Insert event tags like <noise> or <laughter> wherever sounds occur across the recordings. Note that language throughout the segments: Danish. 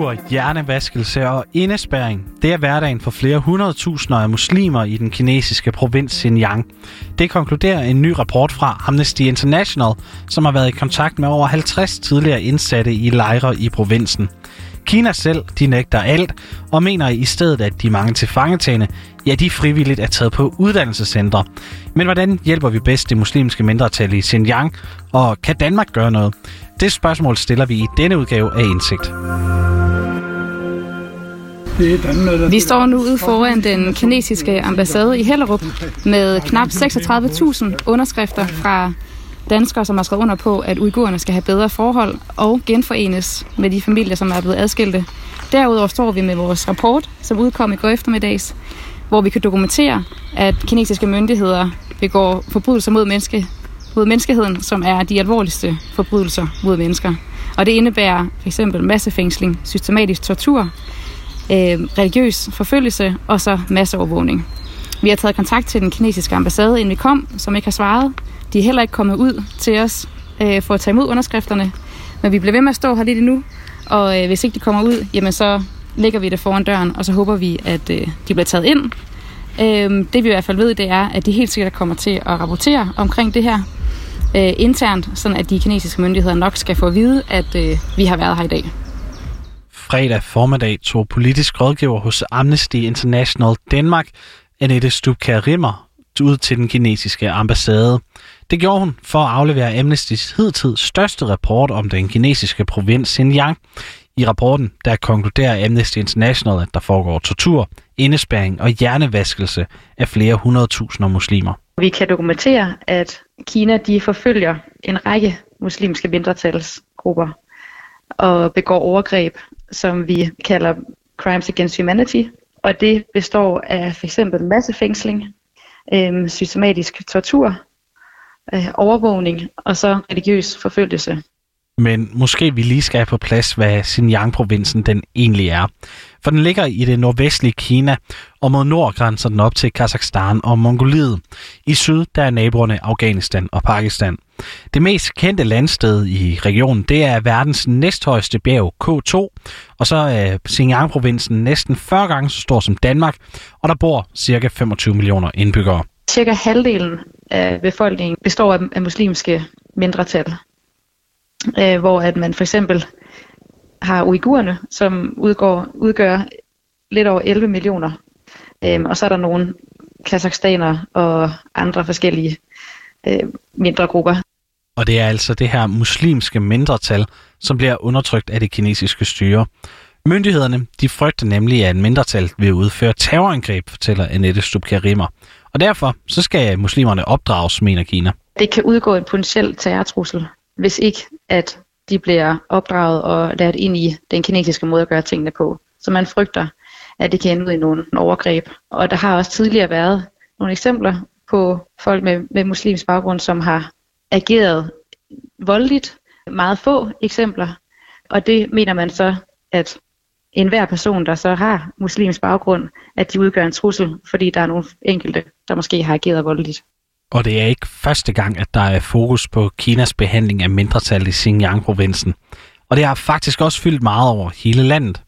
tortur, hjernevaskelse og indespæring. Det er hverdagen for flere hundredtusinder af muslimer i den kinesiske provins Xinjiang. Det konkluderer en ny rapport fra Amnesty International, som har været i kontakt med over 50 tidligere indsatte i lejre i provinsen. Kina selv, de nægter alt, og mener i stedet, at de mange tilfangetagende, ja, de frivilligt er taget på uddannelsescentre. Men hvordan hjælper vi bedst det muslimske mindretal i Xinjiang, og kan Danmark gøre noget? Det spørgsmål stiller vi i denne udgave af Indsigt. Vi står nu ude foran den kinesiske ambassade i Hellerup med knap 36.000 underskrifter fra danskere, som har skrevet under på, at uigurerne skal have bedre forhold og genforenes med de familier, som er blevet adskilte. Derudover står vi med vores rapport, som udkom i går eftermiddags, hvor vi kan dokumentere, at kinesiske myndigheder begår forbrydelser mod, menneske, mod menneskeheden, som er de alvorligste forbrydelser mod mennesker. Og det indebærer f.eks. massefængsling, systematisk tortur, øh, religiøs forfølgelse og så masseovervågning. Vi har taget kontakt til den kinesiske ambassade, inden vi kom, som ikke har svaret. De er heller ikke kommet ud til os øh, for at tage imod underskrifterne, men vi bliver ved med at stå her lidt endnu, og øh, hvis ikke de kommer ud, jamen så lægger vi det foran døren, og så håber vi, at øh, de bliver taget ind. Øh, det vi i hvert fald ved, det er, at de helt sikkert kommer til at rapportere omkring det her øh, internt, sådan at de kinesiske myndigheder nok skal få at vide, at øh, vi har været her i dag. Fredag formiddag tog politisk rådgiver hos Amnesty International Danmark, Annette Stubkær Rimmer, ud til den kinesiske ambassade. Det gjorde hun for at aflevere Amnesty's hidtid største rapport om den kinesiske provins Xinjiang. I rapporten der konkluderer Amnesty International, at der foregår tortur, indespæring og hjernevaskelse af flere hundredtusinder muslimer. Vi kan dokumentere, at Kina de forfølger en række muslimske mindretalsgrupper og begår overgreb, som vi kalder crimes against humanity. Og det består af f.eks. massefængsling, øh, systematisk tortur, øh, overvågning og så religiøs forfølgelse. Men måske vi lige skal have på plads, hvad Xinjiang-provinsen den egentlig er. For den ligger i det nordvestlige Kina, og mod nord grænser den op til Kazakhstan og Mongoliet. I syd der er naboerne Afghanistan og Pakistan. Det mest kendte landsted i regionen, det er verdens næsthøjeste bjerg K2, og så er Xinjiang-provinsen næsten 40 gange så stor som Danmark, og der bor cirka 25 millioner indbyggere. Cirka halvdelen af befolkningen består af muslimske mindretal, øh, hvor at man for eksempel har uigurerne, som udgår, udgør lidt over 11 millioner. Øhm, og så er der nogle kazakhstanere og andre forskellige øh, mindre grupper. Og det er altså det her muslimske mindretal, som bliver undertrykt af det kinesiske styre. Myndighederne de frygter nemlig, at mindretal vil udføre terrorangreb, fortæller Annette Stubkarimer. Og derfor så skal muslimerne opdrages, mener Kina. Det kan udgå en potentiel terrortrussel, hvis ikke at de bliver opdraget og lært ind i den kinesiske måde at gøre tingene på. Så man frygter, at det kan ende ud i nogle overgreb. Og der har også tidligere været nogle eksempler på folk med, med muslims baggrund, som har ageret voldeligt. Meget få eksempler. Og det mener man så, at enhver person, der så har muslims baggrund, at de udgør en trussel, fordi der er nogle enkelte, der måske har ageret voldeligt. Og det er ikke første gang, at der er fokus på Kinas behandling af mindretal i Xinjiang-provinsen. Og det har faktisk også fyldt meget over hele landet.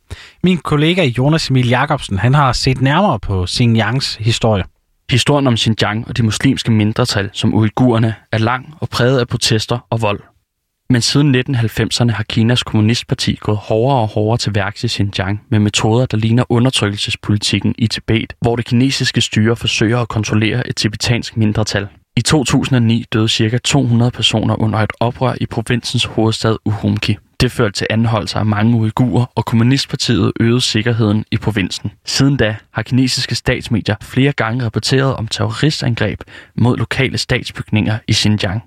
Min kollega Jonas Emil Jacobsen, han har set nærmere på Xinjiangs historie. Historien om Xinjiang og de muslimske mindretal, som uigurerne, er lang og præget af protester og vold. Men siden 1990'erne har Kinas kommunistparti gået hårdere og hårdere til værks i Xinjiang med metoder, der ligner undertrykkelsespolitikken i Tibet, hvor det kinesiske styre forsøger at kontrollere et tibetansk mindretal. I 2009 døde ca. 200 personer under et oprør i provinsens hovedstad Urumqi. Det førte til anholdelser af mange uigurer, og kommunistpartiet øgede sikkerheden i provinsen. Siden da har kinesiske statsmedier flere gange rapporteret om terroristangreb mod lokale statsbygninger i Xinjiang.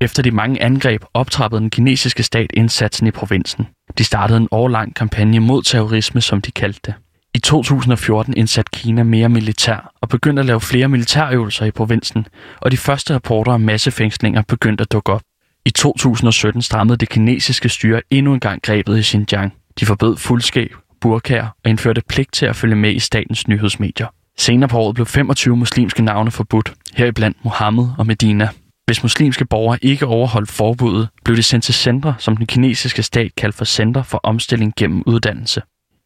Efter de mange angreb optrappede den kinesiske stat indsatsen i provinsen. De startede en årlang kampagne mod terrorisme, som de kaldte det. I 2014 indsatte Kina mere militær og begyndte at lave flere militærøvelser i provinsen, og de første rapporter om massefængslinger begyndte at dukke op. I 2017 strammede det kinesiske styre endnu en gang grebet i Xinjiang. De forbød fuldskab, burkær og indførte pligt til at følge med i statens nyhedsmedier. Senere på året blev 25 muslimske navne forbudt, heriblandt Mohammed og Medina. Hvis muslimske borgere ikke overholdt forbuddet, blev de sendt til centre, som den kinesiske stat kaldte for Center for Omstilling gennem Uddannelse.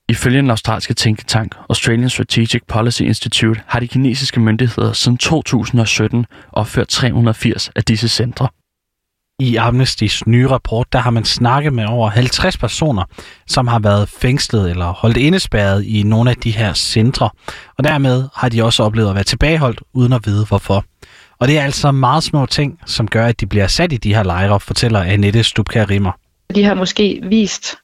Ifølge den australske tænketank Australian Strategic Policy Institute har de kinesiske myndigheder siden 2017 opført 380 af disse centre. I Amnestys nye rapport, der har man snakket med over 50 personer, som har været fængslet eller holdt indespærret i nogle af de her centre. Og dermed har de også oplevet at være tilbageholdt, uden at vide hvorfor. Og det er altså meget små ting, som gør, at de bliver sat i de her lejre, fortæller Annette Stubkær Rimmer. De har måske vist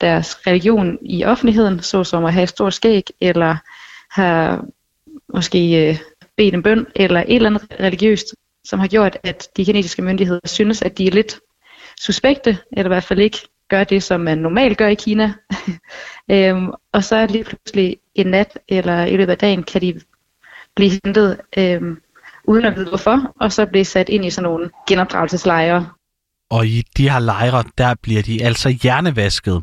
deres religion i offentligheden, såsom at have stor skæg, eller har måske øh, bedt en bøn, eller et eller andet religiøst, som har gjort, at de kinesiske myndigheder synes, at de er lidt suspekte, eller i hvert fald ikke gør det, som man normalt gør i Kina. <laughs> øhm, og så er lige pludselig en nat, eller i løbet af dagen, kan de blive hentet øhm, uden at vide hvorfor, og så blive sat ind i sådan nogle genopdragelseslejre. Og i de her lejre, der bliver de altså hjernevasket.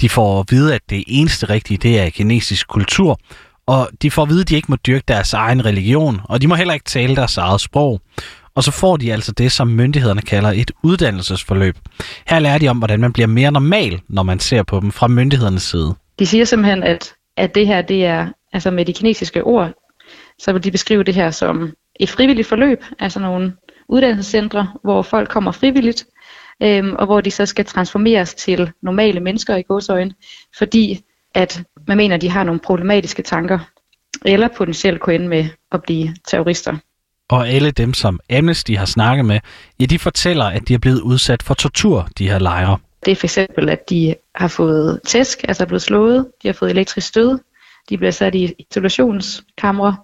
De får at vide, at det eneste rigtige, det er kinesisk kultur, og de får at vide, at de ikke må dyrke deres egen religion, og de må heller ikke tale deres eget sprog. Og så får de altså det, som myndighederne kalder et uddannelsesforløb. Her lærer de om, hvordan man bliver mere normal, når man ser på dem fra myndighedernes side. De siger simpelthen, at, at det her, det er, altså med de kinesiske ord, så vil de beskrive det her som et frivilligt forløb, altså nogle uddannelsescentre, hvor folk kommer frivilligt, øhm, og hvor de så skal transformeres til normale mennesker i godsøjne, fordi at man mener, at de har nogle problematiske tanker, eller potentielt kunne ende med at blive terrorister. Og alle dem, som Amnesty har snakket med, ja, de fortæller, at de er blevet udsat for tortur, de her lejre. Det er for eksempel, at de har fået tæsk, altså er blevet slået, de har fået elektrisk stød, de bliver sat i isolationskamre,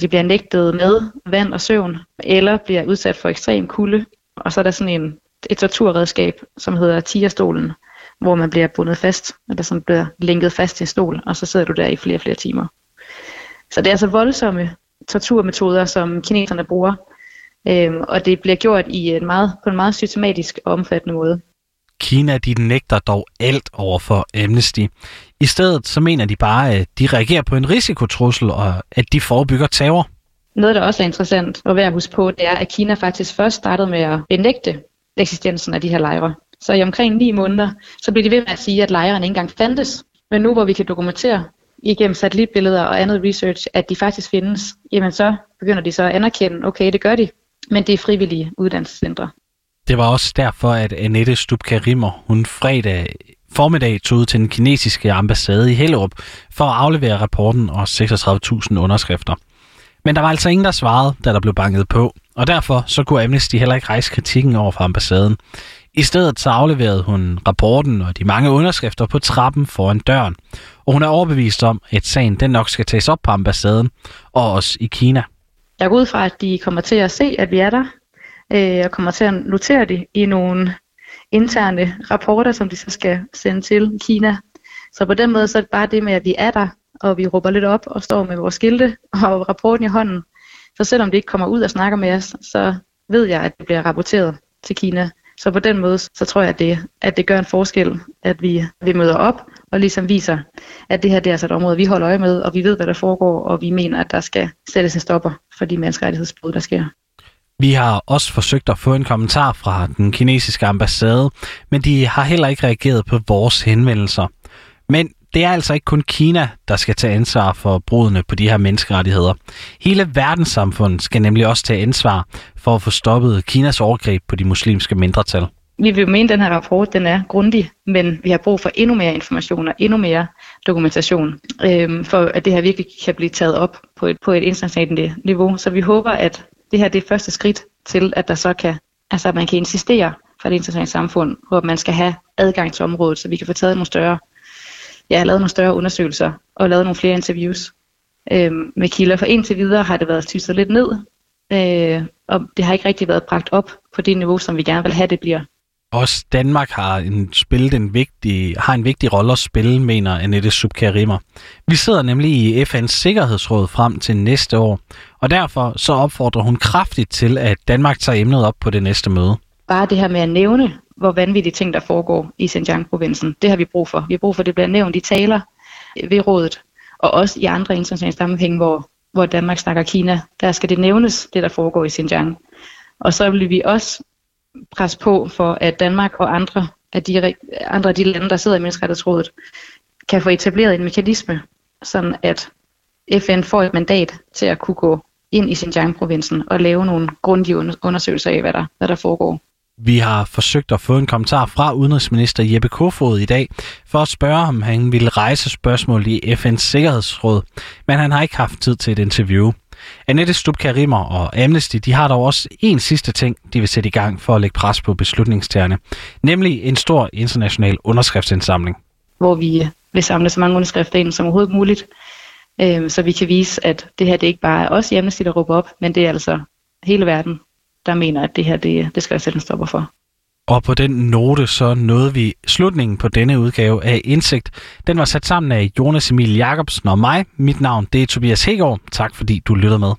de bliver nægtet med vand og søvn, eller bliver udsat for ekstrem kulde. Og så er der sådan en, et torturredskab, som hedder tigerstolen, hvor man bliver bundet fast, eller som bliver lænket fast til en stol, og så sidder du der i flere og flere timer. Så det er altså voldsomme torturmetoder, som kineserne bruger, øhm, og det bliver gjort i en meget, på en meget systematisk og omfattende måde. Kina de nægter dog alt over for Amnesty. I stedet så mener de bare, at de reagerer på en risikotrussel, og at de forebygger terror. Noget, der også er interessant at være huske på, det er, at Kina faktisk først startede med at benægte eksistensen af de her lejre. Så i omkring ni måneder, så bliver de ved med at sige, at lejrene ikke engang fandtes. Men nu hvor vi kan dokumentere igennem satellitbilleder og andet research, at de faktisk findes, jamen så begynder de så at anerkende, okay, det gør de, men det er frivillige uddannelsescentre. Det var også derfor, at Annette Stubka Rimmer, hun fredag formiddag tog ud til den kinesiske ambassade i Hellerup for at aflevere rapporten og 36.000 underskrifter. Men der var altså ingen, der svarede, da der blev banket på, og derfor så kunne Amnesty heller ikke rejse kritikken over for ambassaden. I stedet så afleverede hun rapporten og de mange underskrifter på trappen foran døren, og hun er overbevist om, at sagen den nok skal tages op på ambassaden og også i Kina. Jeg går ud fra, at de kommer til at se, at vi er der, øh, og kommer til at notere det i nogle interne rapporter, som de så skal sende til Kina. Så på den måde så er det bare det med, at vi er der, og vi råber lidt op og står med vores skilte og rapporten i hånden. Så selvom de ikke kommer ud og snakker med os, så ved jeg, at det bliver rapporteret til Kina. Så på den måde, så tror jeg, at det, at det gør en forskel, at vi, vi møder op og ligesom viser, at det her det er altså et område, vi holder øje med, og vi ved, hvad der foregår, og vi mener, at der skal sættes en stopper for de menneskerettighedsbrud, der sker. Vi har også forsøgt at få en kommentar fra den kinesiske ambassade, men de har heller ikke reageret på vores henvendelser. Men det er altså ikke kun Kina, der skal tage ansvar for brudene på de her menneskerettigheder. Hele verdenssamfundet skal nemlig også tage ansvar for at få stoppet Kinas overgreb på de muslimske mindretal. Vi vil mene, at den her rapport den er grundig, men vi har brug for endnu mere information og endnu mere dokumentation, øhm, for at det her virkelig kan blive taget op på et, på et internationalt niveau. Så vi håber, at det her det er første skridt til, at der så kan, altså at man kan insistere fra det internationale samfund, på, at man skal have adgang til området, så vi kan få taget nogle større, ja, lavet nogle større undersøgelser og lavet nogle flere interviews øh, med kilder. For indtil videre har det været tystet lidt ned, øh, og det har ikke rigtig været bragt op på det niveau, som vi gerne vil have, det bliver. Også Danmark har en, spillet en vigtig, har en vigtig rolle at spille, mener Annette Subkarimer. Vi sidder nemlig i FN's Sikkerhedsråd frem til næste år, og derfor så opfordrer hun kraftigt til, at Danmark tager emnet op på det næste møde. Bare det her med at nævne, hvor vanvittige ting, der foregår i Xinjiang-provincen, det har vi brug for. Vi har brug for, at det bliver nævnt i taler ved rådet, og også i andre internationale sammenhænge, hvor, hvor Danmark snakker Kina. Der skal det nævnes, det der foregår i Xinjiang. Og så vil vi også presse på for, at Danmark og andre af de, andre af de lande, der sidder i Menneskerettighedsrådet, kan få etableret en mekanisme, sådan at FN får et mandat til at kunne gå ind i Xinjiang-provincen og lave nogle grundige undersøgelser af, hvad der, hvad der foregår. Vi har forsøgt at få en kommentar fra udenrigsminister Jeppe Kofod i dag, for at spørge, om han ville rejse spørgsmål i FN's Sikkerhedsråd, men han har ikke haft tid til et interview. Annette Stubka og Amnesty de har dog også en sidste ting, de vil sætte i gang for at lægge pres på beslutningstagerne, nemlig en stor international underskriftsindsamling. Hvor vi vil samle så mange underskrifter ind som overhovedet muligt, øh, så vi kan vise, at det her det ikke bare er os i Amnesty, der råber op, men det er altså hele verden, der mener, at det her det, det skal jeg sætte en stopper for. Og på den note, så nåede vi slutningen på denne udgave af Indsigt. Den var sat sammen af Jonas Emil Jacobsen og mig. Mit navn det er Tobias Hegård. Tak fordi du lyttede med.